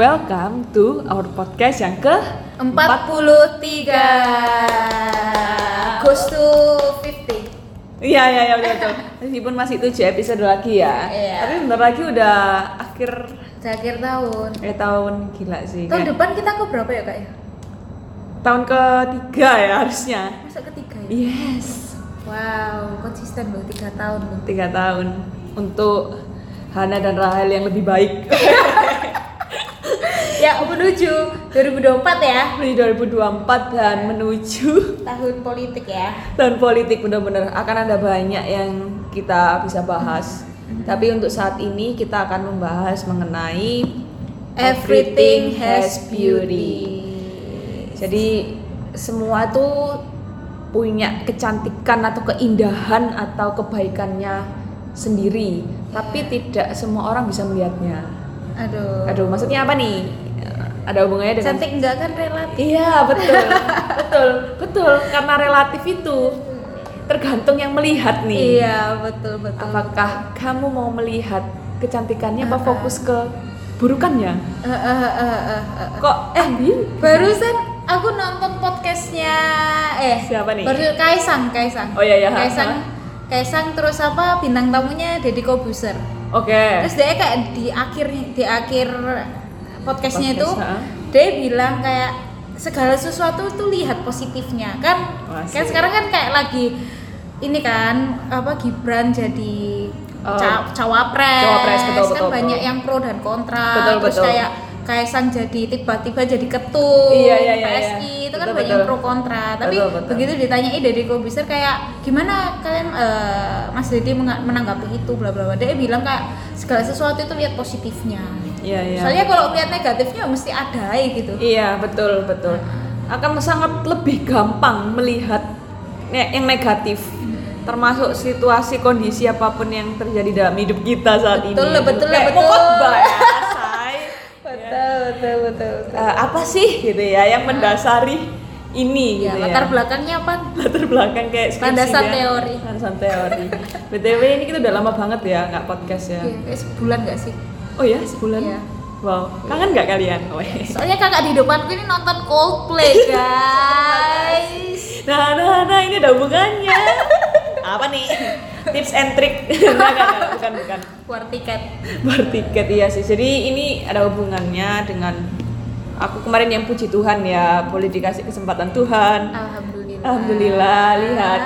welcome to our podcast yang ke 43 goes to 50 Iya iya iya betul betul. Meskipun masih 7 episode lagi ya. Iya. Tapi bentar lagi udah akhir akhir tahun eh tahun gila sih. tahun Kayak depan kita ke berapa ya kak ya tahun ketiga ya harusnya. masa ketiga ya Yes. wow konsisten loh tiga tahun loh Tiga tahun untuk Hana dan Rahel yang lebih baik. ya menuju 2024 ya. Di 2024 dan menuju tahun politik ya. Tahun politik benar-benar. Akan ada banyak yang kita bisa bahas. Tapi untuk saat ini kita akan membahas mengenai everything has beauty. Jadi semua tuh punya kecantikan atau keindahan atau kebaikannya sendiri, tapi tidak semua orang bisa melihatnya. aduh. Aduh, maksudnya apa nih? Ada hubungannya dengan cantik enggak kan relatif Iya, betul. betul, betul. Karena relatif itu tergantung yang melihat nih. iya betul betul Apakah kamu mau melihat kecantikannya apa Ah, ah. fokus ke burukannya? Eh, eh, eh, eh, eh. Kok eh bi- barusan aku nonton podcastnya eh Siapa nih? baru Kaisang Kaisang Oh, iya, iya, ha, Kaisang Kaisang terus apa bintang tamunya Deddy Kobuser Oke. terus dia kayak di akhir di akhir podcastnya itu ha. dia bilang kayak segala sesuatu tuh lihat positifnya kan Asik. kan sekarang kan kayak lagi ini kan apa Gibran jadi ca- cawapres, Cawapres, betul, kan betul, banyak betul. yang pro dan kontra Betul, terus betul. kayak Kaisang jadi tiba-tiba jadi ketum Iya, iya, iya, PSI iya. itu kan Betul, banyak betul. pro kontra tapi Betul, betul. begitu ditanyai dari Kobuser kayak gimana kalian eh, Mas menga- menanggapi itu bla bla bla dia bilang kayak segala sesuatu itu lihat positifnya Iya, iya. soalnya kalau lihat negatifnya mesti ada gitu Iya, betul, betul. Akan sangat lebih gampang melihat ne- yang negatif. Termasuk situasi kondisi apa pun yang terjadi dalam hidup kita saat ini. Betul, betul, Kayak betul. ya, say. betul betul betul, Eh, apa sih gitu ya yang mendasari ini ya gitu latar ya. belakangnya apa latar belakang kayak Landasan dia. teori. Landasan teori. BTW ini kita udah lama banget ya nggak podcast ya. Iya, kayak sebulan gak sih Oh ya, sebulan. Iya. Wow, kangen nggak kalian? Weh. soalnya kakak di depanku ini nonton Coldplay guys Nah, nah, nah, ini ada hubungannya. Apa nih? Tips and trick. Enggak, enggak, bukan, bukan. war tiket Bar tiket iya sih. Jadi ini ada hubungannya dengan aku kemarin yang puji Tuhan ya, boleh dikasih kesempatan Tuhan. alhamdulillah Alhamdulillah lihat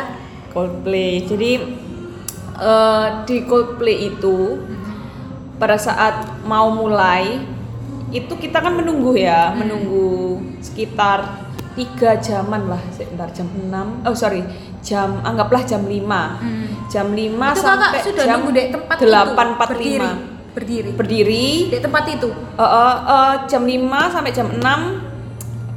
Coldplay. Jadi eh, di Coldplay itu pada saat mau mulai itu kita kan menunggu ya, menunggu sekitar tiga jaman lah, sebentar jam 6 Oh sorry, jam anggaplah jam 5 Hmm. Jam 5 itu sampai sudah jam di tempat 8.45 itu berdiri berdiri. Berdiri. Di tempat itu? Eh, eh, eh, jam 5 sampai jam 6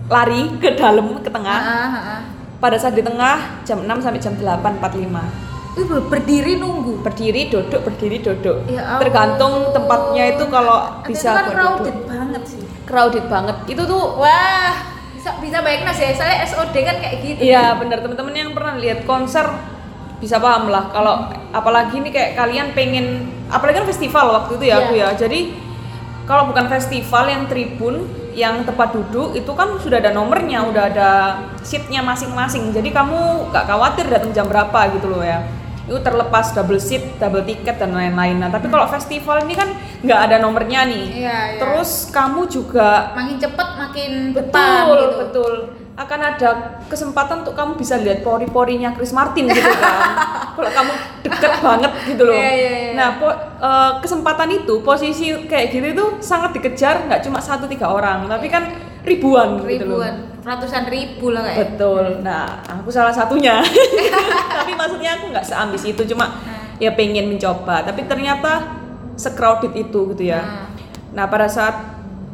lari ke dalam ke tengah. Ah, ah, ah. pada saat di tengah jam 6 sampai jam 8.45 Ih, ber- berdiri nunggu. Berdiri duduk berdiri duduk. Ya ampun. tergantung tempatnya itu kalau Tapi bisa itu kan crowded duduk. banget sih. Crowded banget. Itu tuh wah bisa bisa bayangin mas ya saya SOD kan kayak gitu. Iya benar teman-teman yang pernah lihat konser bisa paham lah kalau apalagi ini kayak kalian pengen apalagi kan festival waktu itu ya Iya. aku ya. Jadi kalau bukan festival yang tribun yang tempat duduk itu kan sudah ada nomornya udah ada seatnya masing-masing. Jadi kamu gak khawatir datang jam berapa gitu loh ya itu terlepas double seat, double tiket dan lain-lain. Nah, tapi kalau festival ini kan nggak ada nomornya nih. Iya, iya. Terus kamu juga makin cepet makin betul depan gitu betul akan ada kesempatan untuk kamu bisa lihat pori-porinya Chris Martin gitu kan kalau kamu deket banget gitu loh Iya, iya, iya. nah po- eh, kesempatan itu posisi kayak gitu itu sangat dikejar nggak cuma satu tiga orang tapi kan ribuan, gitu loh ribuan ratusan ribu lah kayak. Betul. Nah aku salah satunya. Tapi maksudnya aku nggak seambis itu cuma Hmm. ya pengen mencoba. Tapi ternyata secrowded itu gitu ya. Hmm. nah pada saat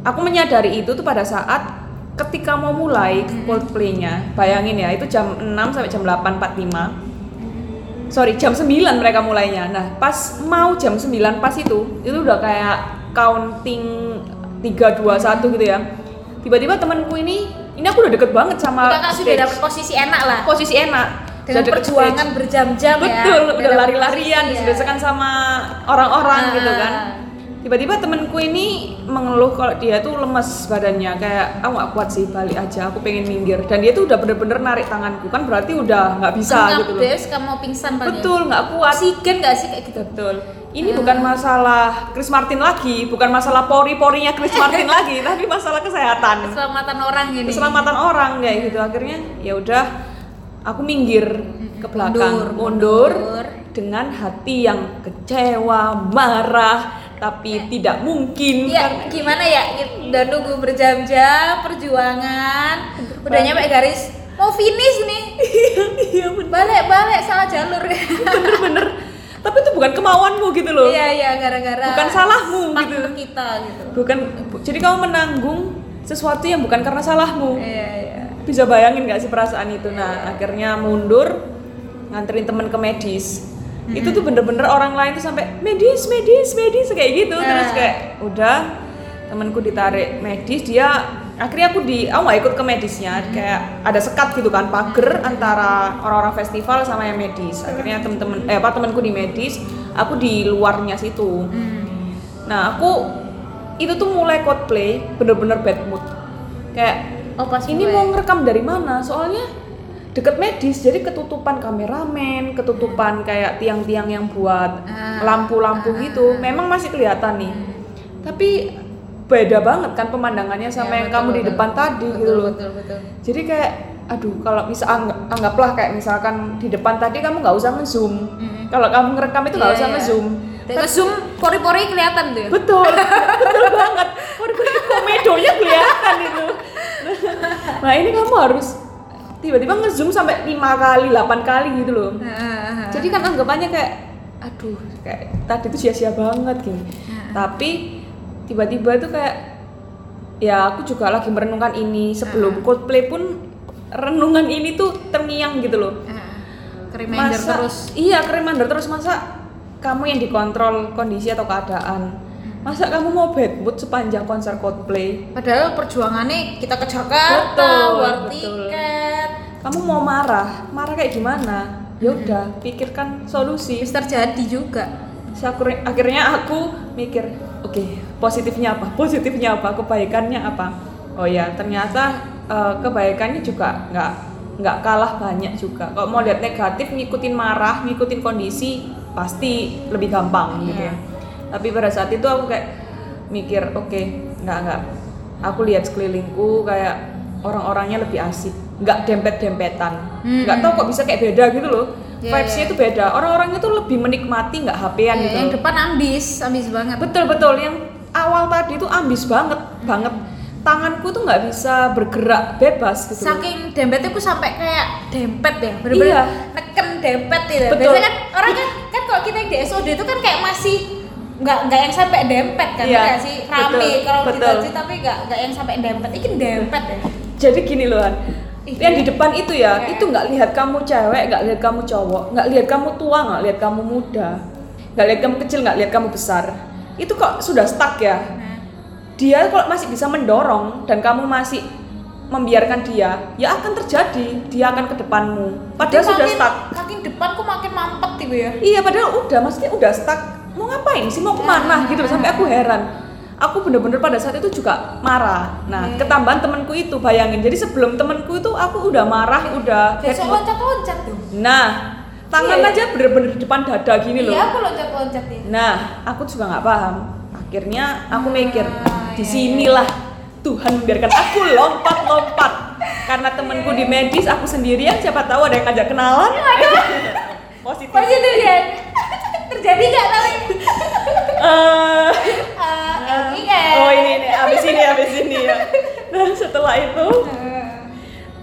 aku menyadari itu tuh pada saat ketika mau mulai Hmm. Coldplay-nya bayangin ya itu jam 6 sampai jam 8.45 sorry jam 9 mereka mulainya. Nah pas mau jam 9 pas itu itu udah kayak counting 3, 2, 1 gitu ya. Tiba-tiba temanku ini ini aku udah deket banget sama kakak sudah dapat posisi enak lah. Posisi enak. Dengan perjuangan berjam-jam ya. Betul udah lari-larian ya. disedesakan sama orang-orang Ah. gitu kan. Tiba-tiba temenku ini mengeluh kalau dia tuh lemes badannya. Kayak aku nggak kuat sih balik aja aku pengen minggir. Dan dia tuh udah bener-bener narik tanganku. Kan berarti udah nggak bisa Anggap gitu loh. kamu mau pingsan paling ya. betul nggak kuat. Oksigen nggak sih? Kayak gitu. Betul ini bukan masalah Chris Martin lagi bukan masalah pori-porinya Chris Martin lagi tapi masalah kesehatan. Keselamatan orang ini. Keselamatan orang kayak gitu. Akhirnya ya udah aku minggir ke belakang. Mundur, mundur, mundur. dengan hati yang kecewa marah tapi tidak mungkin. Ya gimana ya? Udah nunggu berjam-jam perjuangan. Udah nyampe garis mau finish nih. Iya bener. Balik balik salah jalur. Bener tapi itu bukan kemauanmu gitu loh. Iya iya gara-gara Bukan salahmu gitu. kita gitu. Bukan jadi kamu menanggung sesuatu yang bukan karena salahmu. Iya iya. Bisa bayangin gak sih perasaan itu? Nah akhirnya mundur nganterin temen ke medis. Itu tuh bener-bener orang lain tuh sampai medis medis medis kayak gitu. Terus Ah. kayak udah temenku ditarik medis dia akhirnya aku di aku nggak ikut ke medisnya kayak ada sekat gitu kan pagar antara orang-orang festival sama yang medis. Akhirnya temen-temen eh apa temenku di medis aku di luarnya situ. Hmm. nah aku itu tuh mulai cosplay bener-bener bad mood. Kayak oh pas ini mulai. mau ngerekam dari mana? Soalnya deket medis jadi ketutupan kameramen ketutupan kayak tiang-tiang yang buat Ah. lampu-lampu gitu memang masih kelihatan nih. Tapi beda banget kan pemandangannya sama Ya, yang betul, kamu di betul. depan tadi betul, gitu loh. betul betul. Jadi kayak aduh kalau bisa anggap, anggaplah kayak misalkan di depan tadi kamu nggak usah ngezoom. Mm. kalau kamu ngerekam itu nggak Iya, usah iya. ngezoom. Ke zoom pori-pori kelihatan tuh. Betul betul banget. Waduh, komedonya kelihatan itu. Nah ini kamu harus tiba-tiba ngezoom sampai lima kali 8 kali gitu loh. Jadi kan anggapannya kayak aduh kayak tadi tuh sia-sia banget gini Ah. tapi tiba-tiba tuh kayak ya aku juga lagi merenungkan ini. Sebelum cosplay pun renungan ini tuh terngiang gitu loh. Reminder masa terus. iya ke reminder terus. Masa kamu yang dikontrol kondisi atau keadaan? Masa kamu mau bad mood sepanjang konser cosplay padahal perjuangannya kita ke Jakarta Betul, war betul. tiket. Kamu mau marah? Marah kayak gimana? Ya udah pikirkan solusi. Terjadi juga Aku- akhirnya aku mikir oke positifnya apa? Positifnya apa? Kebaikannya apa? Oh ya ternyata eh, kebaikannya juga nggak nggak kalah banyak juga. Kalau mau lihat negatif ngikutin marah ngikutin kondisi pasti lebih gampang gitu ya. Iya. tapi pada saat itu aku kayak mikir oke nggak nggak. Aku lihat sekelilingku kayak orang-orangnya lebih asik nggak dempet-dempetan. Hmm. nggak tahu kok bisa kayak beda gitu loh Iya, vibesnya itu beda. Orang-orangnya tuh lebih menikmati nggak HP-an Ya, gitu yang depan ambis ambis banget. Betul betul. Yang awal tadi tuh ambis banget banget. Tanganku tuh nggak bisa bergerak bebas gitu saking dempetnya aku sampai kayak dempet ya bener-bener Iya. neken dempet gitu Betul. biasanya kan orang kan kan kalau kita yang di SOD itu kan kayak masih nggak nggak yang sampai dempet kan Iya, nggak sih? Rame kalau kita tapi nggak nggak yang sampai dempet. Ini dempet ya. Jadi gini loh. Ih, yang iya. di depan itu ya Iya. itu nggak lihat kamu cewek nggak lihat kamu cowok nggak lihat kamu tua nggak lihat kamu muda nggak lihat kamu kecil nggak lihat kamu besar. Itu kok sudah stuck ya? Nah, dia kalau masih bisa mendorong dan kamu masih membiarkan dia ya akan terjadi. Dia akan ke depanmu. Padahal tapi sudah makin- stuck. makin depan kok makin mampet gitu ya. Iya padahal udah maksudnya udah stuck. Mau ngapain sih? Mau ke mana? Gitu loh, sampai aku heran aku bener-bener pada saat itu juga marah. Nah Hmm. ketambahan temenku itu bayangin. Jadi sebelum temenku itu aku udah marah udah besok loncat-loncat tuh. Nah tangan Iya, iya. aja bener-bener di depan dada gini loh. Iya aku loncat-loncat ya nah aku juga nggak paham. Akhirnya aku mikir Ah, di iya, sinilah Tuhan membiarkan aku lompat-lompat. Karena temenku di medis aku sendirian siapa tahu ada yang ngajak kenalan. Positif. Positif ya? Terjadi nggak tapi? Eh, abis ini abis ini ya. Nah setelah itu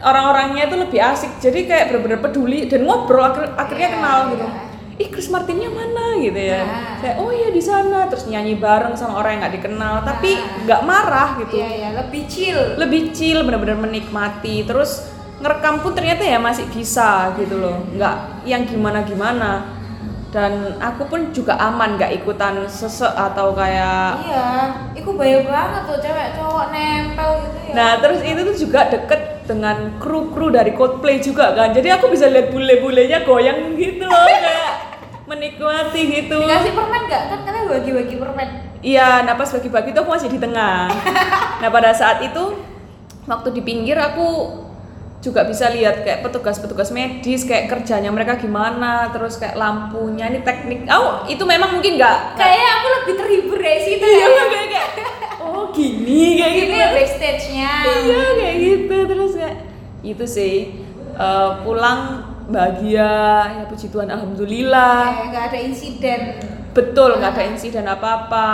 orang-orangnya itu lebih asik. Jadi kayak bener-bener peduli dan ngobrol akhir- akhirnya Iya, kenal gitu. iya. ih Chris Martinnya mana? gitu ya. Kayak oh iya di sana. Terus nyanyi bareng sama orang yang nggak dikenal tapi Nah. nggak marah gitu. Iya iya lebih chill. Lebih chill bener-bener menikmati. Terus ngerekam pun ternyata ya masih bisa gitu loh. Nggak yang gimana gimana dan aku pun juga aman nggak ikutan sesek atau kayak iya itu bahaya banget tuh cewek cowok nempel gitu ya. Nah terus itu tuh juga deket dengan kru-kru dari Coldplay juga kan. Jadi aku bisa lihat bule-bulenya goyang gitu loh Kayak menikmati gitu. Dikasih permen nggak? Kan kalian bagi-bagi permen. Iya, nah pas bagi-bagi tuh aku masih di tengah. nah pada saat itu waktu di pinggir aku juga bisa lihat kayak petugas-petugas medis kayak kerjanya mereka gimana, terus kayak lampunya ini teknik. Oh itu memang mungkin nggak Kayaknya aku lebih terhibur dari situ Iya, ya. kayak kayak oh gini kayak gitu. Ya backstage-nya. Iya kayak gitu terus kayak itu sih eh, pulang bahagia ya puji Tuhan alhamdulillah Kayak nggak ada insiden. betul nggak ada insiden apa apa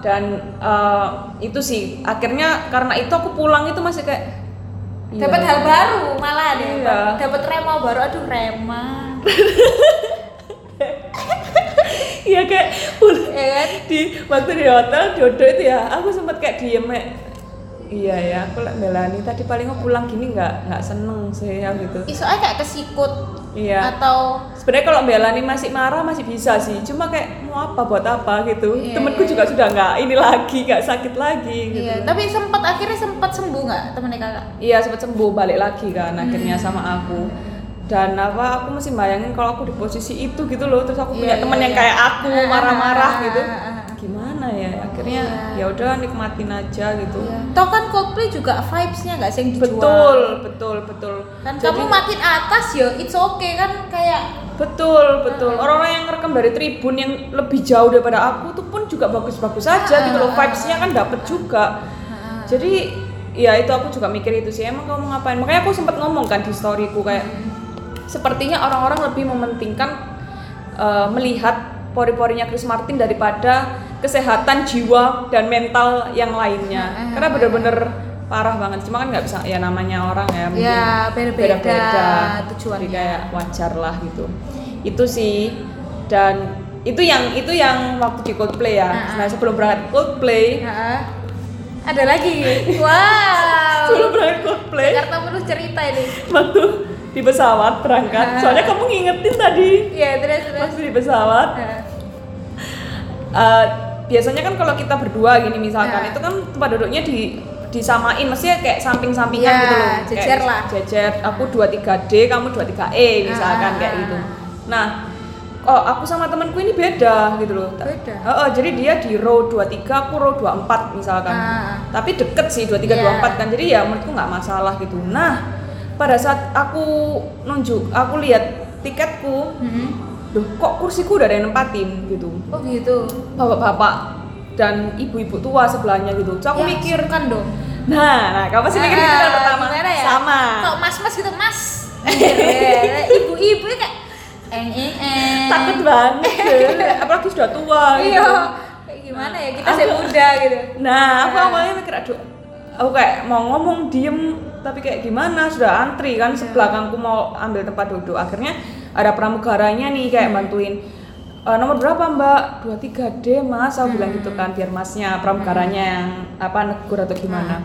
dan eh, itu sih akhirnya karena itu aku pulang itu masih kayak iya. Dapat hal baru malah deh. Iya. Dapat rema baru. Aduh rema. iya kayak pulang ya kan? di waktu di hotel dodo itu ya aku sempat kayak diem iya ya aku lah Melani tadi paling aku pulang gini nggak nggak seneng sih ya gitu aja kayak kesikut iya atau sebenarnya kalau Melani masih marah masih bisa sih cuma kayak mau apa buat apa gitu Iya, temenku iya, juga sudah nggak ini lagi nggak sakit lagi gitu Iya, tapi sempat akhirnya sempat sembuh nggak temennya kakak? iya sempat sembuh balik lagi kan akhirnya Hmm. sama aku dan apa aku masih bayangin kalau aku di posisi itu gitu loh terus aku punya Iya, temen iya, yang iya. kayak aku Ah, marah-marah ah, gitu ah, ah. Gimana ya akhirnya Iya. ya udah nikmatin aja gitu Iya. Tau kan Coldplay juga vibes-nya nggak sih yang dijual? betul betul betul Kan Jadi- kamu makin atas ya, it's okay kan kayak Betul, betul. Orang-orang yang rekam dari tribun yang lebih jauh daripada aku tuh pun juga bagus-bagus aja gitu loh. Vibes-nya kan dapet juga. Jadi ya itu aku juga mikir itu sih. Emang kamu ngapain? Makanya aku sempat ngomong kan di storyku kayak sepertinya orang-orang lebih mementingkan eh, melihat pori-porinya Chris Martin daripada kesehatan jiwa dan mental yang lainnya. Karena bener-bener parah banget. Cuma kan nggak bisa ya namanya orang ya. mungkin Ya, beda-beda beda-beda tujuannya. Jadi kayak wajar lah gitu itu sih dan itu yang itu yang waktu di Coldplay ya ah. nah sebelum berangkat Coldplay Heeh. ada lagi. Wow. sebelum berangkat Coldplay Jakarta penuh cerita ini. waktu di pesawat berangkat Ah. soalnya kamu ngingetin tadi Iya, terus terus. waktu di pesawat Heeh. eh, biasanya kan kalau kita berdua gini misalkan Ah. itu kan tempat duduknya di disamain maksudnya kayak samping-sampingan Ya, gitu loh jejer Kayak lah. jejer aku 23D kamu 23E misalkan Ah. kayak gitu nah oh aku sama temanku ini beda gitu loh Beda? Oh, oh, jadi dia di row 23 aku row 24 misalkan Ah. tapi deket sih 23 Iya. 24 kan jadi ya menurutku nggak masalah gitu nah pada saat aku nunjuk aku lihat tiketku Mm-mm. Loh kok kursiku udah ada yang nempatin gitu Oh gitu. bapak-bapak dan ibu-ibu tua sebelahnya gitu. Terus aku Ya, mikir, kan dong. nah, nah kamu pasti mikir Ah, pertama, gimana ya? sama. Kok mas-mas gitu, mas. Iya, Ibu-ibu kayak eng eng eng. Takut banget, apalagi sudah tua gitu. Iya. Kayak gimana ya? Kita masih muda gitu. Nah, aku Ah. awalnya mikir, aduh, aku kayak mau ngomong diem, tapi kayak gimana? Sudah antri kan, Iya. sebelakangku mau ambil tempat duduk. Akhirnya ada pramugaranya nih kayak Hmm. bantuin. "E, nomor berapa mbak? 23D mas, aku bilang gitu kan biar masnya pramugaranya Hmm. yang apa negur atau gimana.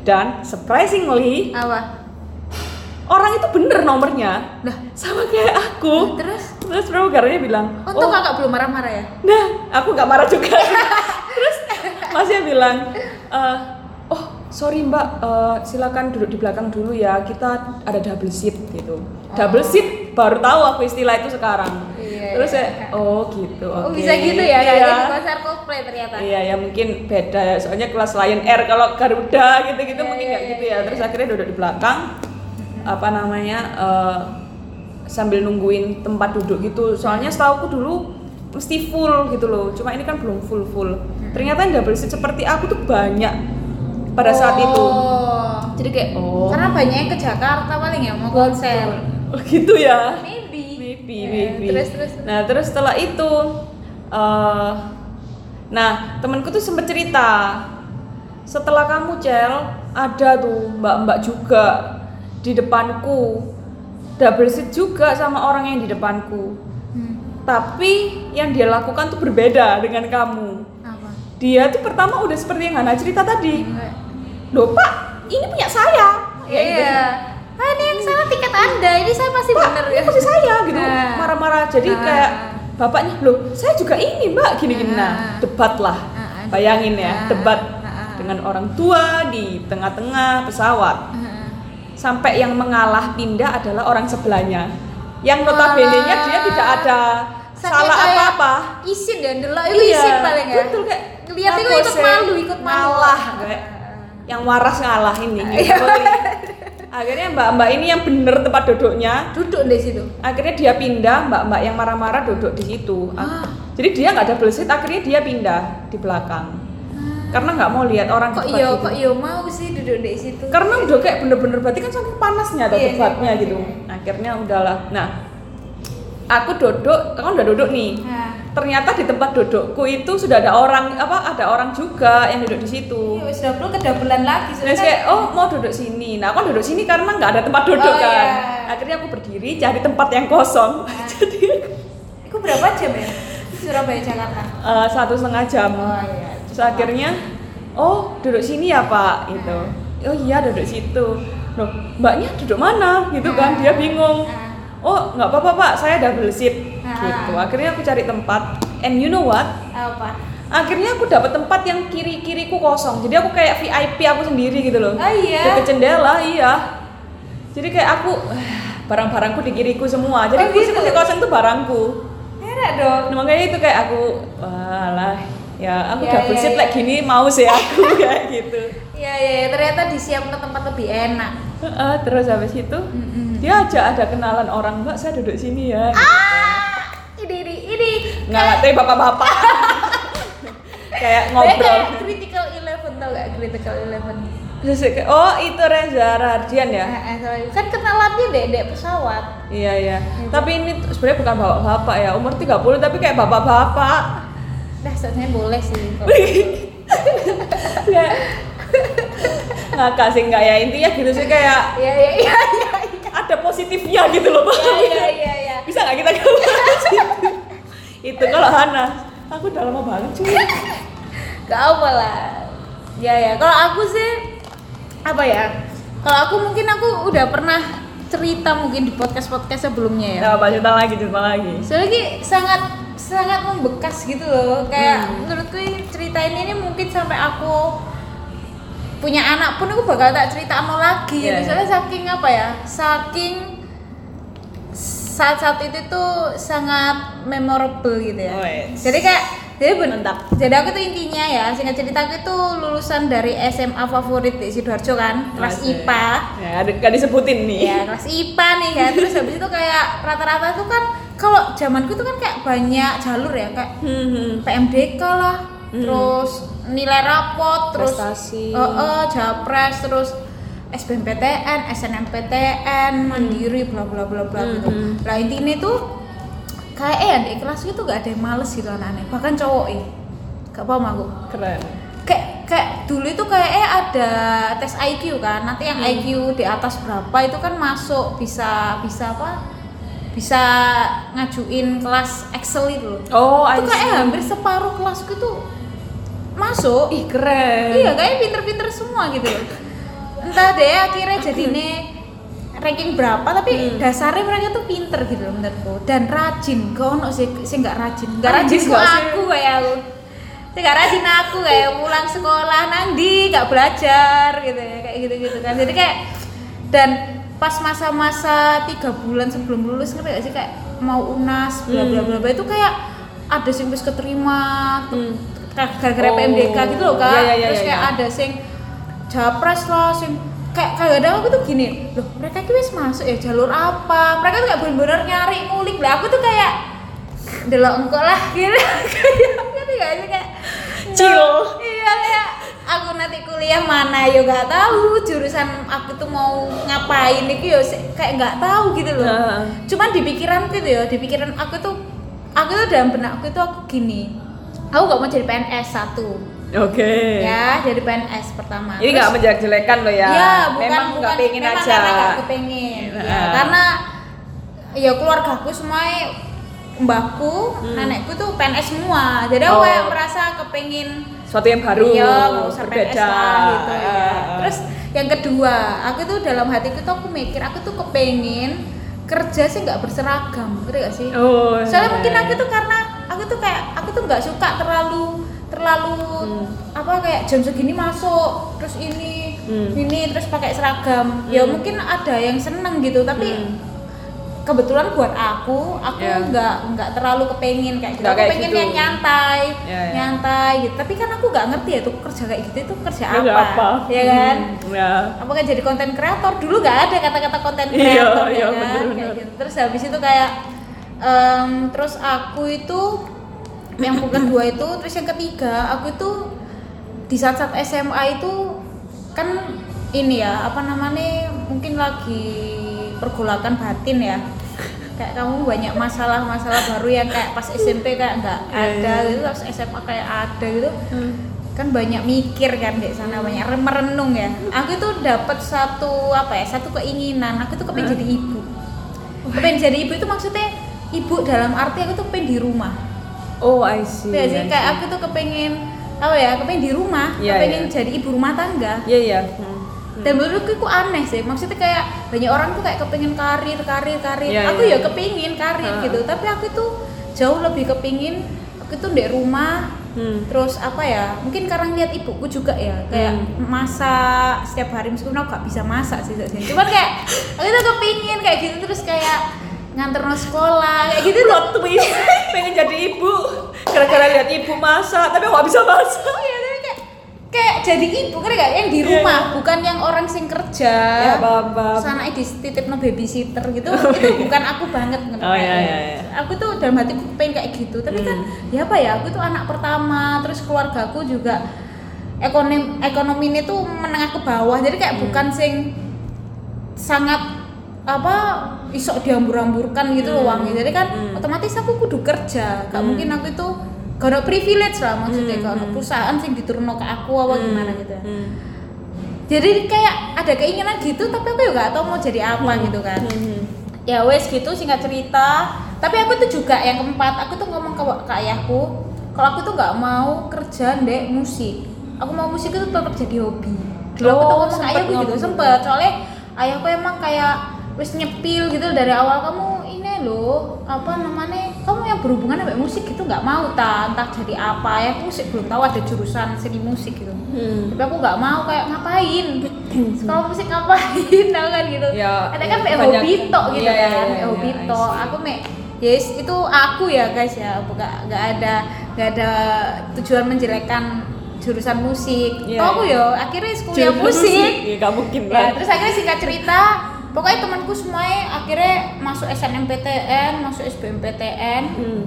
Dan surprisingly Apa? orang itu bener nomornya Lah, sama kayak aku terus terus pramugaranya bilang untung kakak belum marah-marah ya? nah aku nggak marah juga terus masnya bilang "Eh, oh sorry mbak eh, silakan duduk di belakang dulu ya. Kita ada double seat gitu. Double seat baru tahu aku istilah itu sekarang. Iya, terus iya. saya oh gitu Oh, oke. bisa gitu ya? Kayak iya. di konser Coldplay ternyata. Iya ya mungkin beda. Ya soalnya kelas Lion Air kalau Garuda gitu-gitu Iya, mungkin iya, nggak gitu iya, ya. iya. terus akhirnya duduk di belakang. Apa namanya eh, sambil nungguin tempat duduk gitu. Soalnya setahu aku dulu mesti full gitu loh. Cuma ini kan belum full full ternyata yang double seat seperti aku tuh banyak pada saat itu Oh. jadi kayak oh Karena banyak yang ke Jakarta paling ya mau konser. oh, gitu ya Maybe. maybe Eh, maybe Terus terus. nah terus setelah itu eh nah temanku tuh sempet cerita setelah kamu cel ada tuh mbak-mbak juga di depanku double seat juga sama orang yang di depanku Hmm. tapi yang dia lakukan tuh berbeda dengan kamu? Dia tuh pertama udah seperti yang Hana cerita tadi loh pak ini punya saya gitu. Iya. Ah, ini yang salah tiket Anda. Ini saya pasti Pak, bener ini ya. posisi saya gitu Nah. marah-marah jadi Nah. kayak bapaknya loh saya juga ini mbak gini-gini nah Nah. debat lah bayangin ya debat dengan orang tua di tengah-tengah pesawat sampai yang mengalah pindah adalah orang sebelahnya yang notabene nya dia tidak ada Saking salah kayak apa-apa. Isin ya, delok itu isin paling ya. betul kayak Lihat itu apa ikut malu, ikut malu. ngalah kayak yang waras ngalah ini Iya. gitu. akhirnya mbak-mbak ini yang bener tempat duduknya Duduk di situ. akhirnya dia pindah mbak-mbak yang marah-marah duduk di situ Ah. jadi dia nggak double seat akhirnya dia pindah di belakang karena nggak mau lihat orang Kok iya, kok iya mau sih duduk di situ. karena udah kayak bener-bener berarti kan saking panasnya atau Iya, debatnya iya, gitu akhirnya udahlah nah aku duduk kan udah duduk nih. Nah, ternyata di tempat dudukku itu sudah ada orang apa ada orang juga yang duduk di situ. Iya wis double kedabelan lagi. Soalnya kayak oh mau duduk sini. Nah aku duduk sini karena nggak ada tempat duduk Oh, kan. Iya. akhirnya aku berdiri cari tempat yang kosong. Nah. jadi Itu berapa jam ya? Surabaya Jakarta. eh, satu setengah jam. Oh iya. terus akhirnya oh duduk sini ya pak gitu. Oh iya duduk situ. Loh mbaknya duduk mana? Gitu kan dia bingung. Nah, oh nggak apa-apa pak saya double seat Ah. gitu akhirnya aku cari tempat and you know what apa? akhirnya aku dapat tempat yang kiri kiriku kosong jadi aku kayak VIP aku sendiri gitu loh Oh iya. deket jendela iya jadi kayak aku barang-barangku di kiriku semua jadi Oh, gitu? kursi kosong itu barangku Enak dong. nah, makanya itu kayak aku walah ya aku Ya, double ya, seat ya. like gini mau sih aku kayak gitu Iya iya ternyata disiapkan tempat lebih enak. Heeh, terus habis itu Mm-mm. dia aja ada kenalan orang mbak saya duduk sini ya gitu. Ah, ini ini ini. nggak tapi bapak-bapak kayak ngobrol kayak critical eleven tau gak critical eleven? Oh itu Reza Radian ya Eh, eh. Kan kenalannya dek dek pesawat. Iya iya. Tapi ini sebenarnya bukan bapak-bapak ya, umur 30 tapi kayak bapak-bapak. Dah sebenarnya boleh sih. ya. Ngakak sih enggak ya intinya gitu sih kayak Iya iya iya iya. ada positifnya gitu loh Pak. Iya iya iya iya. Bisa nggak kita bahas itu? kalau Hana, aku udah lama banget cuy. Gak apa lah. Ya ya. Kalau aku sih apa ya? Kalau aku mungkin aku udah pernah cerita mungkin di podcast podcast sebelumnya ya. Ya, apa cerita lagi, cerita lagi. Soalnya sangat sangat membekas gitu loh. Kayak Hmm. menurutku cerita ini, ini mungkin sampai aku punya anak pun aku bakal tak cerita no lagi Iya, gitu. iya. Soalnya saking apa ya? Saking saat-saat itu tuh sangat memorable gitu ya. Oh, yes. Jadi kayak jadi ben- Mantap. Jadi aku tuh intinya ya, singkat cerita aku itu lulusan dari SMA favorit di Sidoarjo kan, kelas Asik. IPA. Ya, ada gak disebutin nih. Ya kelas IPA nih kan Terus habis itu kayak rata-rata tuh kan Kalau zamanku tuh kan kayak banyak jalur ya Kayak Hmm, hmm. PMDK lah Hmm. Terus nilai rapot Terus Prestasi. Eh, eh, Japres Terus SBMPTN, SNMPTN, Mandiri, bla bla bla bla gitu. Hmm. Nah intinya tuh kayak eh di kelas itu gak ada yang males gitu anak-anak Bahkan cowok eh Gak paham aku Keren. kayak kayak dulu itu kayak eh ada tes IQ kan nanti yang Hmm. IQ di atas berapa itu kan masuk bisa bisa apa bisa ngajuin kelas Excel itu Oh, I itu kayak hampir separuh kelasku tuh masuk. Ih, keren. iya kayak pinter-pinter semua gitu loh. Entah deh akhirnya jadi nih ranking berapa tapi Hmm. dasarnya mereka tuh pinter gitu loh menurutku. Dan rajin. Gak ono sih sih nggak rajin. Nggak Rajin kok sih? aku kayak aku. Sih nggak rajin aku kayak pulang sekolah nandi nggak belajar gitu ya kayak gitu gitu kan. Jadi kayak dan pas masa-masa tiga bulan sebelum lulus ngerti gak sih? Kayak mau unas bla bla bla bla itu kayak ada sing wis keterima Hmm. Gara-gara Oh, PMDK gitu loh kak. Iya, iya, iya, terus kayak iya. ada sing japres lah sing kayak kadang aku tuh gini loh mereka wis masuk ya jalur apa? Mereka tuh kayak bener-bener nyari ngulik. Lah aku tuh kayak delok engko lah gitu. Kayak ngerti gak sih kayak Chill. iya kayak aku nanti kuliah mana yo gak tahu. Jurusan aku tuh mau ngapain iki yo se- kayak nggak tahu gitu loh. Cuman di pikiranku tuh ya di pikiran aku tuh aku tuh dalam benakku itu aku gini aku gak mau jadi PNS satu Oke. ya jadi PNS pertama Ini nggak menjelek-jelekan loh ya. ya bukan memang nggak pengen memang aja. karena nggak kepengen ya, Heeh. karena ya keluargaku semua mbahku Hmm. nenekku tuh PNS semua jadi aku Oh. kayak merasa kepengen Suatu yang baru. iya nggak usah PNS lah gitu ya Ah, ah. terus yang kedua aku tuh dalam hatiku tuh aku mikir aku tuh kepengen kerja sih nggak berseragam ngerti gak sih Oh. soalnya iya. mungkin aku tuh karena aku tuh kayak aku tuh nggak suka terlalu terlalu Hmm. apa kayak jam segini masuk terus ini Hmm. ini terus pakai seragam ya Hmm. mungkin ada yang seneng gitu tapi Hmm. kebetulan buat aku aku Ya. nggak nggak terlalu kepengen kayak gitu Nggak aku kayak pengen gitu. yang nyantai Ya, ya. nyantai gitu tapi kan aku nggak ngerti ya tuh kerja kayak gitu itu kerja Itu apa, apa? ya kan Hmm, ya. apakah jadi konten kreator dulu nggak ada kata-kata konten Iya, kreator iya, ya kan bener-bener. Kayak gitu. terus habis itu kayak em, terus aku itu yang kedua itu terus yang ketiga aku itu di saat-saat SMA itu kan ini ya apa namanya mungkin lagi pergolakan batin ya. Kayak kamu banyak masalah-masalah baru yang kayak pas SMP kayak nggak Iya, ada iya. gitu pas SMA kayak ada gitu Hmm. kan banyak mikir kan di sana banyak re- merenung ya aku itu dapat satu apa ya satu keinginan aku tuh kepengen jadi ibu. Kepengen jadi ibu itu maksudnya ibu dalam arti aku tuh pengen di rumah Oh, I see. ya sih kayak aku tuh kepengen apa ya kepengen di rumah Iya, kepengen iya. jadi ibu rumah tangga Iya, iya. Hmm. dan menurutku itu aneh sih maksudnya kayak banyak orang tuh kayak kepengen karir karir karir Iya, aku iya. ya kepingin karir Ha. gitu tapi aku tuh jauh lebih kepingin aku tuh di rumah Hmm. terus apa ya mungkin karena lihat ibuku juga ya kayak Hmm. masak setiap hari meskipun aku gak bisa masak sih sebenarnya. cuman kayak aku tuh kepingin kayak gitu terus kayak nganter no sekolah kayak gitu Plot twist. Pengen jadi ibu. Gara-gara lihat ibu masak, tapi nggak bisa masak. Oh iya, tapi kayak kayak jadi ibu kan kayak yang di Iya, rumah, iya. bukan yang orang sing kerja. Ya, paham, paham. Terus anaknya dititip no babysitter gitu, itu bukan aku banget Oh, iya, iya, iya. Aku tuh dalam hatiku pengen kayak gitu, tapi kan ya apa ya, aku tuh anak pertama, terus keluargaku juga ekonomi ekonomi ini tuh menengah ke bawah, jadi kayak bukan sing sangat apa isok diambur-amburkan gitu loh Hmm. uangnya jadi kan Hmm. otomatis aku kudu kerja gak Hmm. mungkin aku itu gak ada privilege lah maksudnya Hmm, gak ada hmm. perusahaan sing diturunno ke aku apa Hmm. gimana gitu Hmm. jadi kayak ada keinginan gitu tapi aku juga gak tau mau jadi apa Hmm. gitu kan Hmm. ya wes gitu singkat cerita tapi aku tuh juga yang keempat aku tuh ngomong ke, ke ayahku kalau aku tuh nggak mau kerja dek musik aku mau musik itu tetap jadi hobi dulu aku tuh Oh, ngomong ayahku gitu sempet soalnya ayahku emang kayak wes nyepil gitu dari awal kamu ini loh apa namanya kamu yang berhubungan sama musik gitu nggak mau ta entah jadi apa ya aku musik belum tahu ada jurusan seni musik gitu Hmm. tapi aku nggak mau kayak ngapain sekolah musik ngapain tau kan gitu Ya, ada kan banyak- hobi tok gitu iya, iya, kan iya, kayak hobi iya, tok see. aku mek yes itu aku ya guys ya bukan nggak ada nggak ada tujuan menjelekkan jurusan musik Iya, Toh aku iya. ya akhirnya kuliah Jurusan musik Ya, gak mungkin ya lah. terus akhirnya singkat cerita pokoknya temanku semuanya akhirnya masuk SNMPTN masuk SBMPTN Hmm.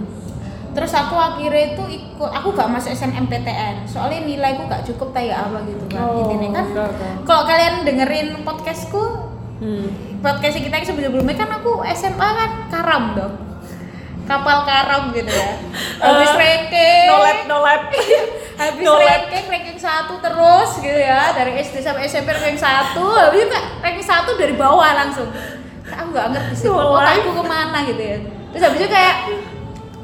terus aku akhirnya itu ikut aku gak masuk SNMPTN soalnya nilaiku gak cukup kayak apa gitu kan. Oh, intinya kan kalau kalian dengerin podcastku Hmm. podcast kita yang sebelum-sebelumnya kan aku SMA kan karam dong kapal karam gitu ya. Habis Eh, ranking. No lab, no lab. habis no ranking ranking satu terus gitu ya dari SD sampai SMP ranking satu. Habis itu ranking satu dari bawah langsung. Aku nggak ngerti sih No otakku ke mana gitu ya. Terus habis itu kayak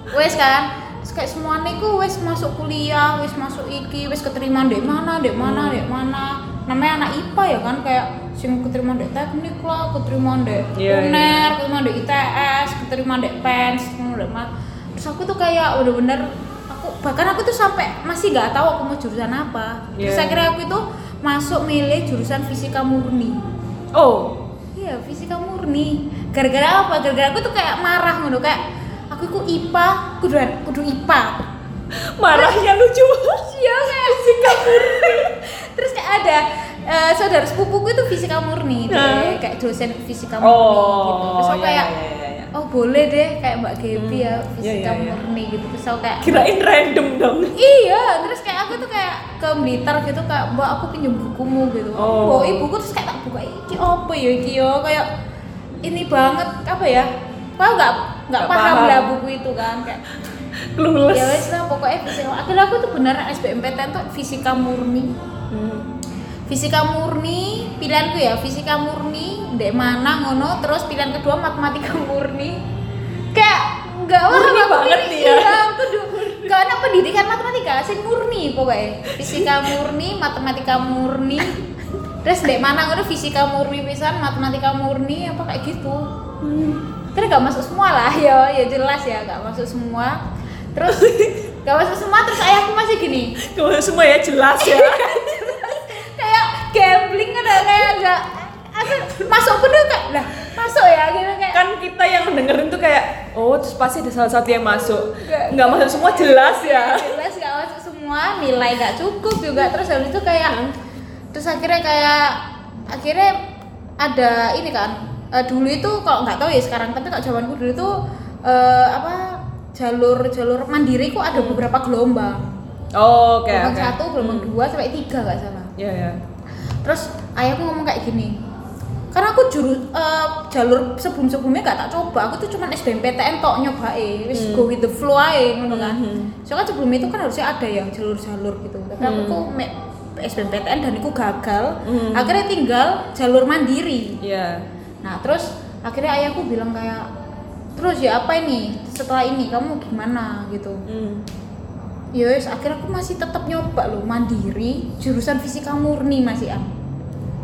wes kan terus kayak semuanya ku wes masuk kuliah wes masuk iki wes keterima dek mana dek mana dek mana namanya anak IPA ya kan kayak sing keterima dek teknik lah keterima dek Iya, iya. uner keterima dek ITS keterima dek pens keterima terus aku tuh kayak bener-bener aku bahkan aku tuh sampai masih nggak tahu aku mau jurusan apa terus Iya. akhirnya aku itu masuk milih jurusan fisika murni Oh. Iya, fisika murni. Gara-gara apa? Gara-gara aku tuh kayak marah ngono kayak aku iku IPA, kudu kudu IPA. Marahnya lucu. Iya kayak fisika murni. Terus kayak ada eh, saudara sepupuku itu fisika murni, Nah. kayak dosen fisika murni gitu. Terus aku iya, kayak iya, iya, iya. oh boleh deh kayak Mbak Gebi Hmm. ya fisika iya, iya. murni gitu. Terus aku kayak Kirain random dong. Iya, terus kayak aku tuh kayak ke Blitar gitu kayak mbak aku pinjam bukumu gitu. Oh. Bawa ibuku terus kayak tak buka iki apa ya iki yo kayak ini banget apa ya? Paham nggak nggak Nggak paham, paham. lah buku itu kan kayak Clueless. ya wes lah pokoknya fisika. Akhirnya aku tuh beneran SBMPTN tuh fisika murni. Hmm. Fisika murni pilihanku ya fisika murni dek mana ngono terus pilihan kedua matematika murni. Kayak nggak wah Murni aku banget nih ya. aku tuh karena pendidikan matematika sing murni pokoknya fisika murni matematika murni. Terus dek mana ngono fisika murni pisan matematika murni apa kayak gitu. Kan gak masuk semua lah ya ya jelas ya gak masuk semua. Terus gak masuk semua terus ayahku masih gini. Kalau semua ya jelas ya. kayak gambling kan kayak gak aku masuk pun kayak lah masuk ya gitu kayak. Kan kita yang dengerin tuh kayak oh terus pasti ada salah satu yang masuk. Nggak. nggak masuk semua jelas ya. Jelas gak masuk semua nilai gak cukup juga. Terus habis itu kayak terus akhirnya kayak akhirnya ada ini kan eh, dulu itu kalau nggak tahu ya sekarang tapi kalau zamanku dulu itu eh, apa jalur jalur mandiri kok ada beberapa gelombang. Oh, oke gelombang oke. satu gelombang dua sampai tiga nggak salah. Ya ya terus ayahku ngomong kayak gini karena aku juru eh, jalur sebelum sebelumnya gak tak coba aku tuh cuman SBMPTN tok nyobain wis go with the flow aja ngono kan. Hmm. soalnya sebelum itu kan harusnya ada yang jalur-jalur gitu. Tapi aku Hmm. tuh me- SBMPTN dan aku gagal. Hmm. akhirnya tinggal jalur mandiri. Ya nah terus akhirnya ayahku bilang kayak terus ya apa ini? Setelah ini kamu gimana? Gitu. Hmm. ya wis akhirnya aku masih tetap nyoba loh mandiri jurusan fisika murni masih am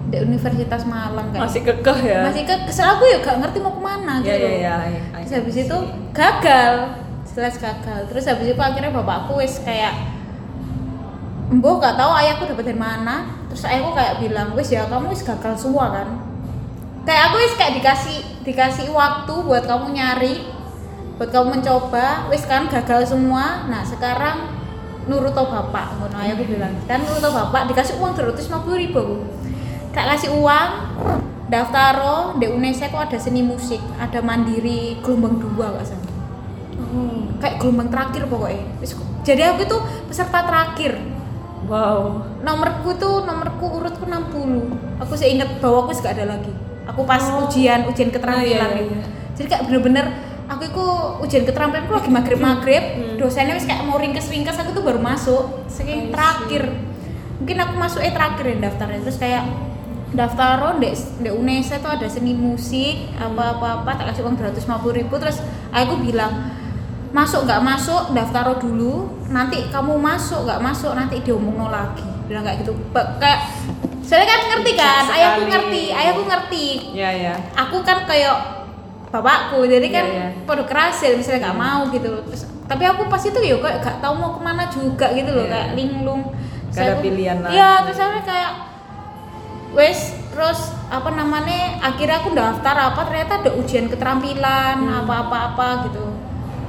di Universitas Malang kayak masih kekeh ya? Masih ke kesel aku ya gak ngerti mau ke mana ya gitu. ya loh. ya ya, terus habis itu gagal jelas gagal. Terus habis itu akhirnya bapakku wis kayak Mbok gak tahu ayahku dapat dari mana. Terus ayahku kayak bilang wis ya kamu wis gagal semua kan? Kayak aku wis kayak dikasih dikasih waktu buat kamu nyari buat kamu mencoba wis kan gagal semua. Nah sekarang nurut bapak ngono ayahku bilang. Dan nurut bapak dikasih uang 250 ribu. Aku tak kasih uang daftaro di UNESA kok ada seni musik ada mandiri gelombang dua gak salah. Oh. kayak gelombang terakhir pokoknya. Wis, jadi aku itu peserta terakhir. Wow. Nomorku tuh nomorku urutku 60 aku sih inget bahwa aku gak ada lagi aku pas Oh. ujian ujian keterampilan Ah, iya, iya, itu. iya. jadi kayak bener-bener aku itu ujian keterampilan aku lagi maghrib maghrib Hmm. dosennya wis kayak mau ringkes ringkes aku tuh baru masuk see. terakhir mungkin aku masuk eh terakhir ya daftarnya terus kayak daftar di di UNESA tuh ada seni musik apa apa apa tak kasih uang 250 ribu terus aku bilang masuk nggak masuk daftar dulu nanti kamu masuk nggak masuk nanti diomongin lagi bilang kayak gitu kayak soalnya kan ngerti kan Bijak ayahku sekali. ngerti ayahku ngerti ya ya aku kan kayak bapakku jadi kan Iya, iya. pada keras ya misalnya nggak mau gitu terus tapi aku pas itu ya kayak gak tahu mau ke mana juga gitu loh Iya. kayak linglung Gak ada pilihan lagi. iya terus aku kayak wes terus apa namanya akhirnya aku daftar apa ternyata ada ujian keterampilan Hmm. apa-apa-apa gitu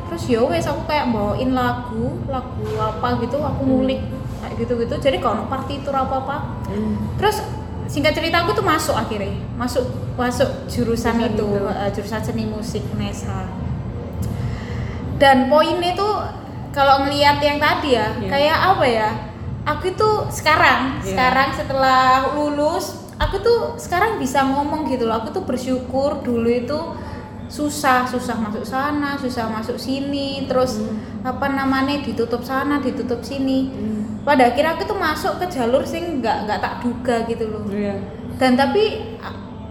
terus ya wes aku kayak bawain lagu lagu apa gitu aku Hmm. Kayak gitu-gitu jadi kalau partitur apa-apa Hmm. terus singkat cerita aku tuh masuk akhirnya masuk masuk jurusan, Jurusan itu, itu. eh, jurusan seni musik Nesa dan poinnya tuh kalau ngelihat yang tadi ya Iya. kayak apa ya aku itu sekarang Iya. sekarang setelah lulus aku tuh sekarang bisa ngomong gitu loh aku tuh bersyukur dulu itu susah susah masuk sana susah masuk sini terus apa namanya ditutup sana ditutup sini Hmm. Pada akhirnya aku tuh masuk ke jalur sing nggak nggak tak duga gitu loh Iya. dan tapi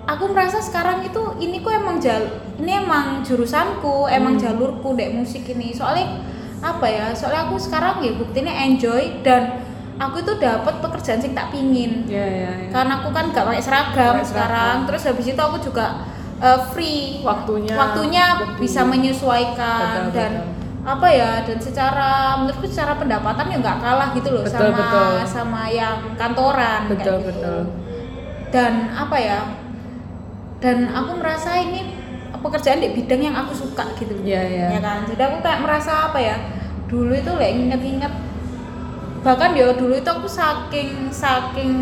aku merasa sekarang itu ini kok emang jal ini emang jurusanku emang Hmm. jalurku dek musik ini soalnya apa ya soalnya aku sekarang ya buktinya enjoy dan aku itu dapat pekerjaan sing tak pingin Iya, iya, iya. karena aku kan gak pakai seragam Pakai sekarang seragam. terus habis itu aku juga uh, free Waktunya waktunya lebih. bisa menyesuaikan Betul, dan betul. Apa ya dan secara menurutku secara pendapatan ya nggak kalah gitu loh Betul, sama betul. sama yang kantoran kayak Betul, gitu. betul. dan apa ya dan aku merasa ini pekerjaan di bidang yang aku suka gitu Iya, iya. ya kan jadi aku kayak merasa apa ya dulu itu lah inget-inget bahkan ya dulu itu aku saking saking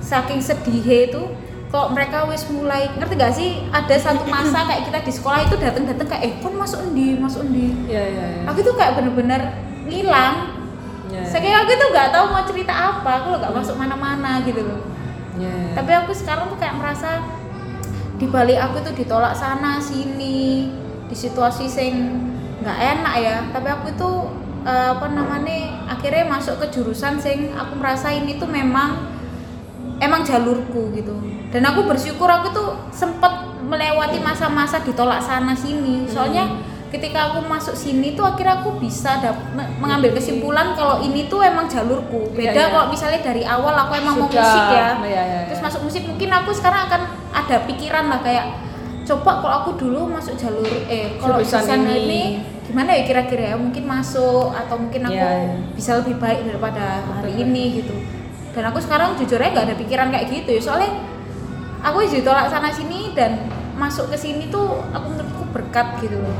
saking sedih itu kok mereka wis mulai ngerti gak sih? Ada satu masa kayak kita di sekolah itu datang-datang kayak eh kon masuk endi masuk endi? Iya, iya, iya. aku tuh kayak bener-bener ngilang. Iya, iya. saking aku tuh nggak tahu mau cerita apa aku lo gak masuk mana-mana gitu loh. Iya, iya. tapi aku sekarang tuh kayak merasa di balik aku tuh ditolak sana sini di situasi sing nggak enak ya. Tapi aku tuh eh, apa namanya akhirnya masuk ke jurusan sing aku merasa ini tuh memang emang jalurku gitu dan aku bersyukur aku tuh sempet melewati masa-masa ditolak sana sini soalnya ketika aku masuk sini tuh akhirnya aku bisa mengambil kesimpulan kalau ini tuh emang jalurku Iya, beda iya. kalau misalnya dari awal aku emang mau Sudah. musik ya Iya, iya, iya. terus masuk musik mungkin aku sekarang akan ada pikiran lah kayak coba kalau aku dulu masuk jalur eh kalau jurusan ini. ini. gimana ya kira-kira ya mungkin masuk atau mungkin aku Iya, iya. bisa lebih baik daripada hari Betul. ini gitu dan aku sekarang jujur aja nggak ada pikiran kayak gitu ya soalnya aku ditolak sana sini dan masuk ke sini tuh aku menurutku berkat gitu loh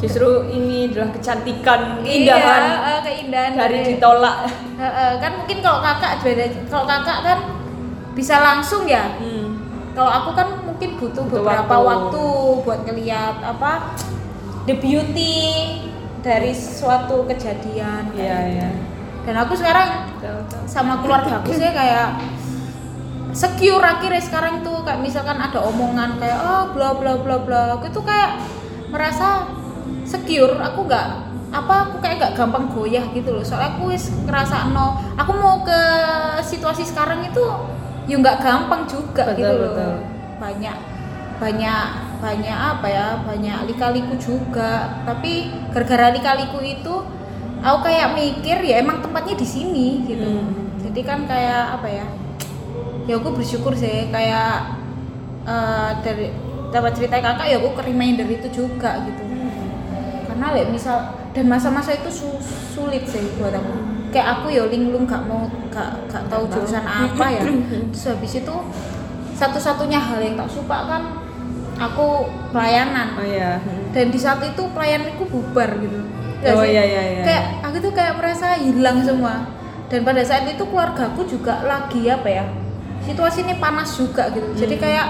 Justru ini adalah kecantikan, Iya, keindahan eh, keindahan dari ditolak. Eh, eh, kan mungkin kalau kakak beda kalau kakak kan bisa langsung ya Hmm. kalau aku kan mungkin butuh, Butuh beberapa waktu. waktu. buat ngeliat apa the beauty dari suatu kejadian Iya, iya. dan aku sekarang sama keluarga aku sih kayak secure akhirnya sekarang tuh kayak misalkan ada omongan kayak oh bla bla bla bla. Aku tuh kayak merasa secure aku nggak apa aku kayak nggak gampang goyah gitu loh. Soalnya aku wis ngerasa no aku mau ke situasi sekarang itu ya nggak gampang juga Betul, gitu loh. betul. banyak banyak banyak apa ya banyak lika-liku juga. Tapi gara-gara lika-liku itu aku kayak mikir ya emang tempatnya di sini gitu. Hmm. jadi kan kayak apa ya ya aku bersyukur sih kayak eh, dari dapat cerita kakak ya aku ke reminder itu juga gitu. Karena like, misal dan masa-masa itu su- sulit sih buat aku. Kayak aku ya linglung gak mau gak, gak tahu jurusan apa ya. Terus habis itu satu-satunya hal yang tak suka kan aku pelayanan. Oh iya. dan di saat itu pelayananku bubar gitu. Oh sih? iya iya iya. kayak aku tuh kayak merasa hilang semua. Dan pada saat itu keluargaku juga lagi apa ya situasi ini panas juga gitu jadi Hmm. kayak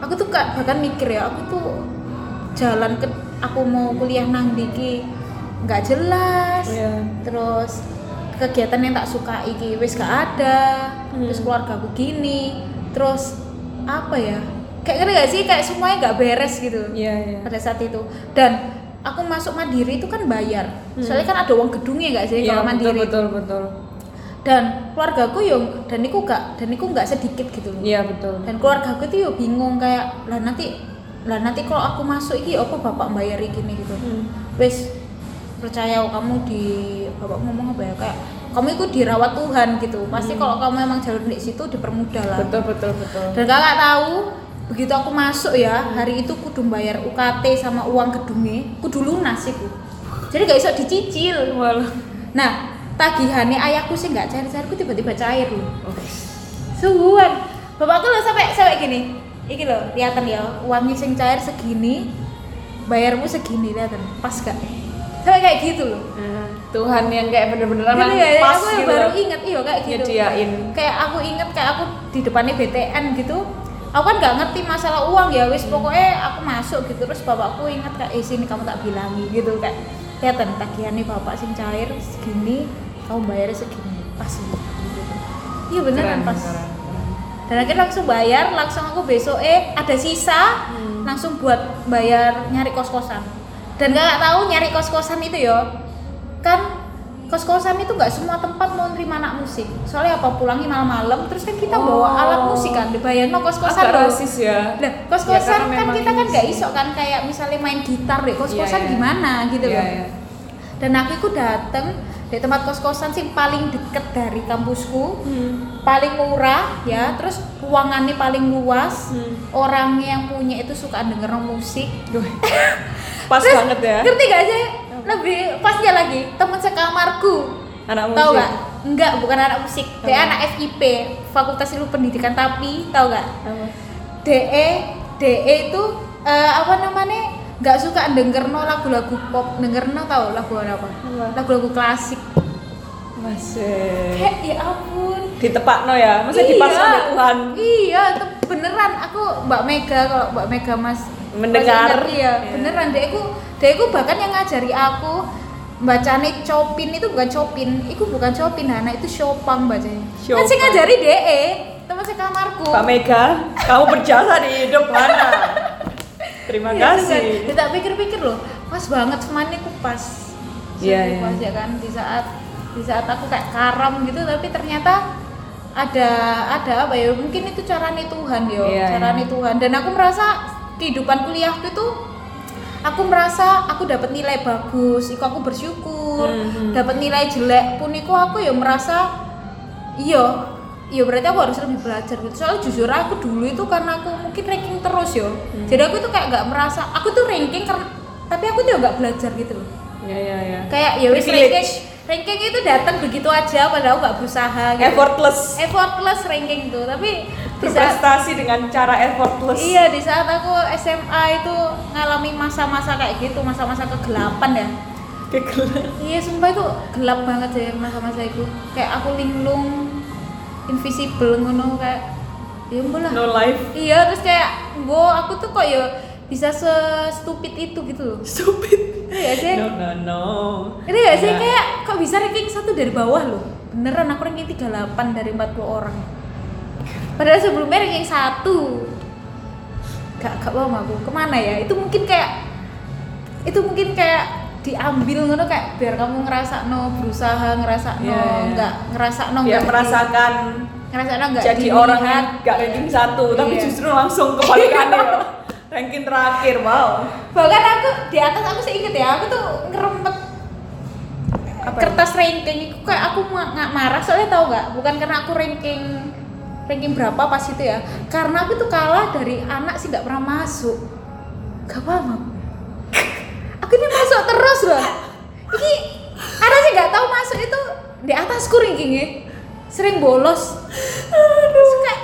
aku tuh kayak bahkan mikir ya aku tuh jalan ke aku mau kuliah nang diki nggak jelas Iya. terus kegiatan yang tak suka iki wis gak ada Hmm. terus keluarga aku gini terus apa ya kayak ngerti gak sih kayak semuanya nggak beres gitu Iya iya. pada saat itu dan aku masuk mandiri itu kan bayar Hmm. soalnya kan ada uang gedungnya nggak sih Iya, kalau mandiri betul betul betul. Dan keluargaku yo dan aku gak dan aku nggak sedikit gitu loh Iya betul. dan keluargaku tuh yo bingung kayak lah nanti lah nanti kalau aku masuk iki apa bapak bayar gini gitu Hmm. wes percaya kamu di bapak ngomong apa ya kayak kamu itu dirawat Tuhan gitu pasti kalau kamu emang jalur di situ dipermudah lah Betul betul betul. dan kakak tahu begitu aku masuk ya hari itu kudu bayar UKT sama uang gedungnya kudu lunas iku jadi gak bisa dicicil Walah. nah tagihannya ayahku sih nggak cair cairku tiba-tiba cair loh. Suhuan. Bapakku loh sampai sampai gini. Iki loh kelihatan ya uangnya sing cair segini bayarmu segini kelihatan. Pas gak? Sampai kayak gitu loh. Nah, Tuhan yang kayak bener-bener Gitu emang ya, pas aku gitu. baru loh. inget iya kayak gitu. Nyediain. kayak aku inget kayak aku di depannya BTN gitu. Aku kan nggak ngerti masalah uang ya wis pokoknya aku masuk gitu. Terus bapakku inget kayak eh sini kamu tak bilangi gitu kayak kelihatan tagihannya bapak sing cair segini kamu bayarnya segini pas gitu iya beneran Keren, pas keren, keren. dan akhirnya langsung bayar langsung aku besok eh ada sisa Hmm. langsung buat bayar nyari kos kosan dan nggak tahu nyari kos kosan itu ya kan kos kosan itu nggak semua tempat mau nerima anak musik soalnya apa pulangnya malam-malam terus kan kita bawa Oh. alat musik kan dibayar no kos kosan Agak loh rasis ya. Nah, kos Ya, kan kita kan nggak iso kan kayak misalnya main gitar deh kos Iya, kosan iya. gimana gitu Iya, loh iya. dan aku itu dateng di tempat kos kosan sih paling deket dari kampusku Hmm. paling murah ya terus ruangannya paling luas Hmm. orang yang punya itu suka denger musik Duh. Pas Terus, banget ya. ngerti gak sih lebih pasnya lagi teman sekamarku. Anak musik. tahu gak enggak bukan anak musik. Dia Apa? anak FIP Fakultas Ilmu Pendidikan tapi tahu gak? DE DE itu eh, apa namanya? Nggak suka denger no lagu-lagu pop. Denger no tahu lagu apa? Lagu-lagu klasik. Masih. kayak ya ampun. Ditepakno ya. Masa dipaksa oleh Tuhan. Iya, itu beneran. Aku Mbak Mega kalau Mbak Mega Mas Mendengar. Iya, Iya. beneran deh aku deh aku bahkan yang ngajari aku bacane Chopin itu bukan Chopin, itu bukan Chopin, Hana itu Chopin bacanya. Kan sih ngajari DE, teman sekamarku. Pak Mega, kamu berjasa di hidup Hana. Terima Iya, kasih. Ya, tak pikir-pikir loh, pas banget semuanya aku pas. Iya, iya. Pas ya kan di saat di saat aku kayak karam gitu tapi ternyata ada ada apa ya mungkin itu caranya Tuhan yo Iya, caranya Tuhan dan aku merasa kehidupan kuliahku itu aku merasa aku dapat nilai bagus iku aku bersyukur Mhm. dapat nilai jelek pun iku aku ya merasa iya iya berarti aku harus lebih belajar gitu soalnya jujur aku dulu itu karena aku mungkin ranking terus yo Hmm. jadi aku tuh kayak nggak merasa aku tuh ranking karena tapi aku tuh nggak belajar gitu loh Ya ya ya. kayak ya wis ranking ranking itu datang begitu aja padahal nggak berusaha gitu. Effortless. effortless ranking tuh tapi saat- berprestasi dengan cara effortless Iya di saat aku SMA itu ngalami masa-masa kayak gitu, masa-masa kegelapan ya. Kegelan. Iya sumpah itu gelap banget ya masa-masa itu. Kayak aku linglung, invisible ngono kayak ya lah. no life Iya terus kayak, bo aku tuh kok ya bisa se stupid itu gitu loh. stupid Iya sih? no no no Ini gak sih Ya. kayak kok bisa ranking satu dari bawah loh? Beneran aku ranking 38 dari 40 orang. Padahal sebelumnya ranking satu. Gak gak paham aku ke mana ya? Itu mungkin kayak itu mungkin kayak diambil ngono kayak biar kamu ngerasa no berusaha ngerasa no Iya, iya. nggak ngerasa no nggak merasakan ngerasa no nggak jadi dilihat. orang yang gak ranking satu tapi Iya. justru langsung kebalikannya ya. ranking terakhir wow. Bahkan aku di atas aku sih inget ya aku tuh ngerempet Apa? kertas ranking. Itu kayak aku nggak marah soalnya tahu nggak? Bukan karena aku ranking ranking berapa pas itu ya. Karena aku tuh kalah dari anak sih nggak pernah masuk. Gak paham aku. Aku ini masuk terus loh. Ini ada sih nggak tahu masuk itu di atasku rankingnya. Sering bolos. Terus kayak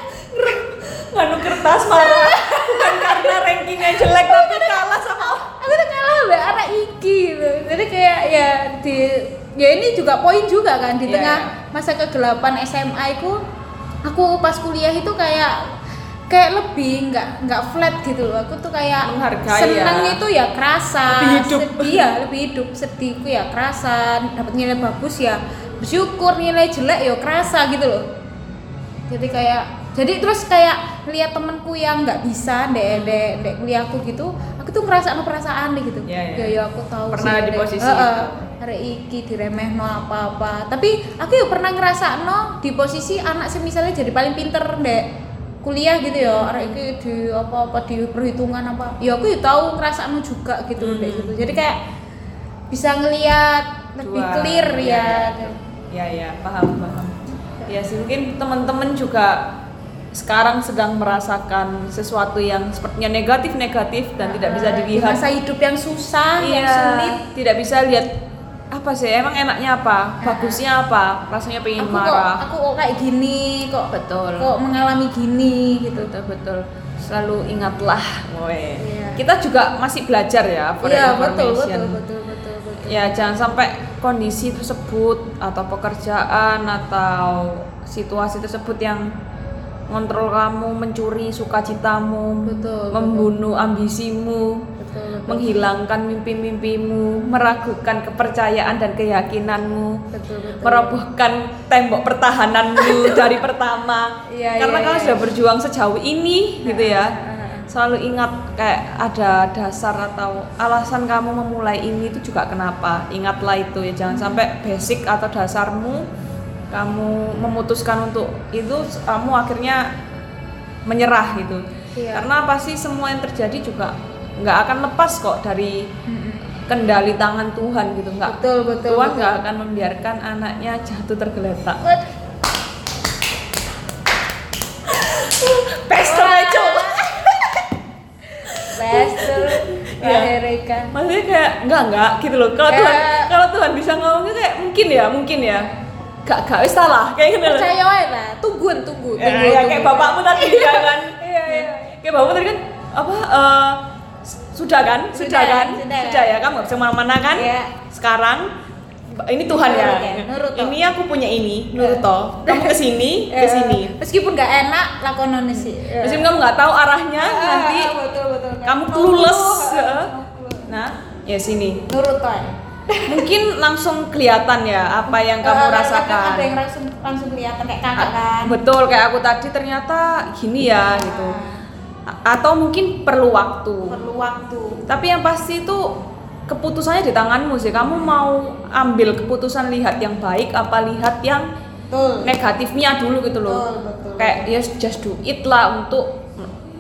nganu kertas marah bukan karena rankingnya jelek tapi kalah sama aku tuh kalah sama anak iki gitu. jadi kayak ya di ya ini juga poin juga kan di Iya, tengah iya. masa kegelapan SMA itu aku pas kuliah itu kayak kayak lebih nggak nggak flat gitu loh aku tuh kayak Menghargai seneng ya. itu ya kerasa Lebih hidup. sedih ya lebih hidup sedihku ya kerasa dapat nilai bagus ya bersyukur nilai jelek ya kerasa gitu loh jadi kayak jadi terus kayak lihat temenku yang nggak bisa dek dek dek kuliahku gitu aku tuh ngerasa no perasaan deh gitu Iya, iya. ya ya aku tahu Pernah sih, di Dek. posisi Heeh, itu. hari iki diremeh no apa apa tapi aku ya pernah ngerasa no di posisi anak sih misalnya jadi paling pinter dek kuliah gitu ya hari iki di apa apa di perhitungan apa ya aku ya tahu ngerasa no juga gitu Hmm. dek gitu jadi kayak bisa ngelihat lebih Dua, clear iya, ya, ya ya paham paham ya sih mungkin teman-teman juga sekarang sedang merasakan sesuatu yang sepertinya negatif negatif dan tidak bisa Di dilihat. masa hidup yang susah yang Iya, sulit. tidak bisa lihat apa sih emang enaknya apa bagusnya apa rasanya pengen aku marah. kok aku kok kayak gini kok betul. kok mengalami gini gitu. Betul betul. Selalu ingatlah. Woy. Iya. kita juga masih belajar ya for iya betul betul betul betul betul. Ya jangan sampai kondisi tersebut atau pekerjaan atau situasi tersebut yang ngontrol kamu mencuri sukacitamu Betul, membunuh ambisimu betul betul. menghilangkan mimpi-mimpimu meragukan kepercayaan dan keyakinanmu betul betul. merobohkan tembok pertahananmu dari pertama. Iya, karena iya, kamu iya. sudah berjuang sejauh ini gitu ya Ah, ah, ah. selalu ingat kayak ada dasar atau alasan kamu memulai ini itu juga kenapa. Ingatlah itu ya jangan sampai basic atau dasarmu kamu memutuskan untuk itu kamu akhirnya menyerah gitu. Iya. karena pasti semua yang terjadi juga nggak akan lepas kok dari kendali tangan Tuhan gitu. Nggak betul betul Tuhan nggak akan membiarkan anaknya jatuh tergeletak. Pesta Lester Iya. Erika maksudnya kayak enggak enggak gitu loh. Kalau Kayak- Tuhan kalau Tuhan bisa ngomongnya kayak mungkin ya mungkin ya gak gak wis salah. Kayak gitu percaya wae lah tungguin tunggu ya, tunggu ya, tunggu. kayak bapakmu tadi ya kan? Iya, iya. kayak bapakmu tadi kan apa eh, sudah kan? Sudah, Sudah, kan? sudah. sudah ya kamu gak bisa mana-mana kan? Iya. sekarang ini Tuhan ya, Nurut ya, ini aku punya ini nurut toh kamu ke sini Ya, ke sini meskipun gak enak lakonannya sih Ya. meskipun kamu nggak tahu arahnya Ah, nanti betul betul. kamu clueless ya. ah, nah ya sini. Nurut toh ya. Mungkin langsung kelihatan ya apa yang kamu Eh, kadang rasakan. ada yang langsung langsung kelihatan kayak kakak A- kan. betul kayak aku tadi ternyata gini ya gitu. A- atau mungkin perlu waktu. Perlu waktu. Tapi yang pasti itu keputusannya di tanganmu sih. Kamu mau ambil keputusan lihat yang baik apa lihat yang betul. negatifnya dulu gitu loh. Betul, betul. kayak ya just do it lah untuk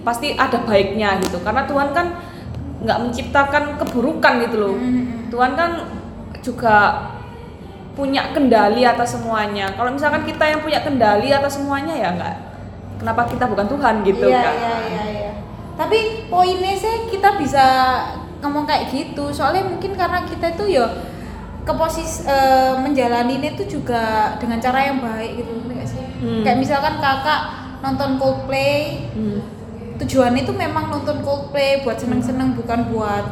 pasti ada baiknya gitu. Karena Tuhan kan nggak menciptakan keburukan gitu loh. Mhm. Tuhan kan juga punya kendali atas semuanya. Kalau misalkan kita yang punya kendali atas semuanya ya nggak? Kenapa kita bukan Tuhan gitu iya, kan iya iya iya. Tapi poinnya sih kita bisa ngomong kayak gitu. Soalnya mungkin karena kita itu ya ke posisi eh, menjalani itu juga dengan cara yang baik gitu ngerti nggak sih? Hmm. kayak misalkan kakak nonton Coldplay Hmm. tujuannya itu memang nonton Coldplay buat seneng-seneng bukan buat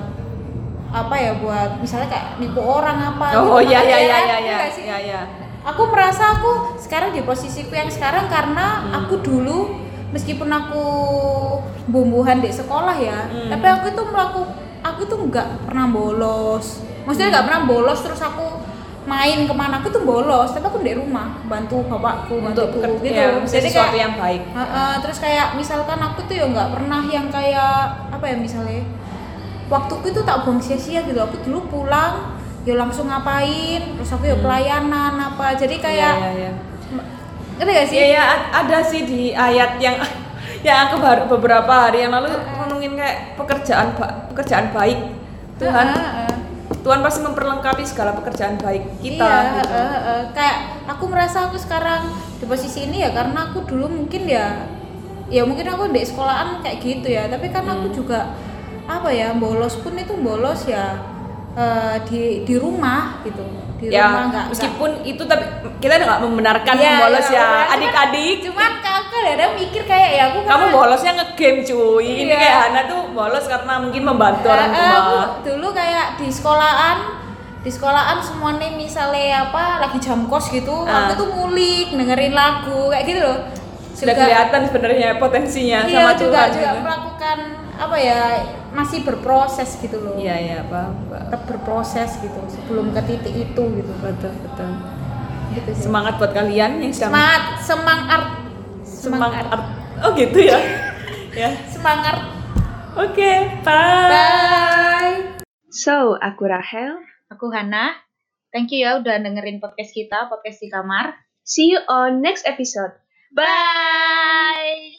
apa ya buat misalnya kayak nipu orang apa Oh gitu. iya iya iya kan? iya Iya iya iya iya. aku merasa aku sekarang di posisiku yang sekarang karena Hmm. aku dulu meskipun aku bumbuhan di sekolah ya Hmm. tapi aku itu melaku aku tuh nggak pernah bolos maksudnya nggak pernah bolos terus aku main ke mana aku tuh bolos tapi aku di rumah bantu bapakku bantu Untuk gitu ya, jadi sesuatu kayak yang baik. Heeh, terus kayak misalkan aku tuh ya nggak pernah yang kayak apa ya misalnya waktuku itu tak buang sia-sia gitu aku dulu pulang ya langsung ngapain terus aku ya pelayanan apa jadi kayak Hmm. Iya iya iya. ngerti gak sih Iya ya ada sih di ayat yang yang aku baru beberapa hari yang lalu renungin kayak pekerjaan pekerjaan baik Tuhan Heeh, heeh. Tuhan pasti memperlengkapi segala pekerjaan baik kita iya gitu. heeh, heeh. kayak aku merasa aku sekarang di posisi ini ya karena aku dulu mungkin ya ya mungkin aku di sekolahan kayak gitu ya tapi aku Hmm. juga apa ya bolos pun itu bolos ya eh, di di rumah gitu di ya rumah nggak meskipun itu tapi kita nggak membenarkan Iya, bolos ya adik-adik cuman kakak kadang mikir kayak ya aku kamu bolosnya ngegame cuy ini Iya. kayak Hana tuh bolos karena mungkin membantu Eh, orang eh, tua aku dulu kayak di sekolahan di sekolahan semuanya misalnya apa lagi jam kos gitu Ah. aku tuh ngulik dengerin lagu kayak gitu loh sudah Juga- kelihatan sebenarnya potensinya iya sama juga Tuhan juga gitu. melakukan apa ya masih berproses gitu loh. Iya iya paham paham. tetap berproses gitu sebelum ke titik itu gitu. Betul betul. Gitu sih. semangat buat kalian yang sedang semangat semangat semangat oh gitu ya? Ya. Semangat oke bye. Bye. So aku Rahel. Aku Hana. Thank you ya udah dengerin podcast kita podcast di kamar. See you on next episode. Bye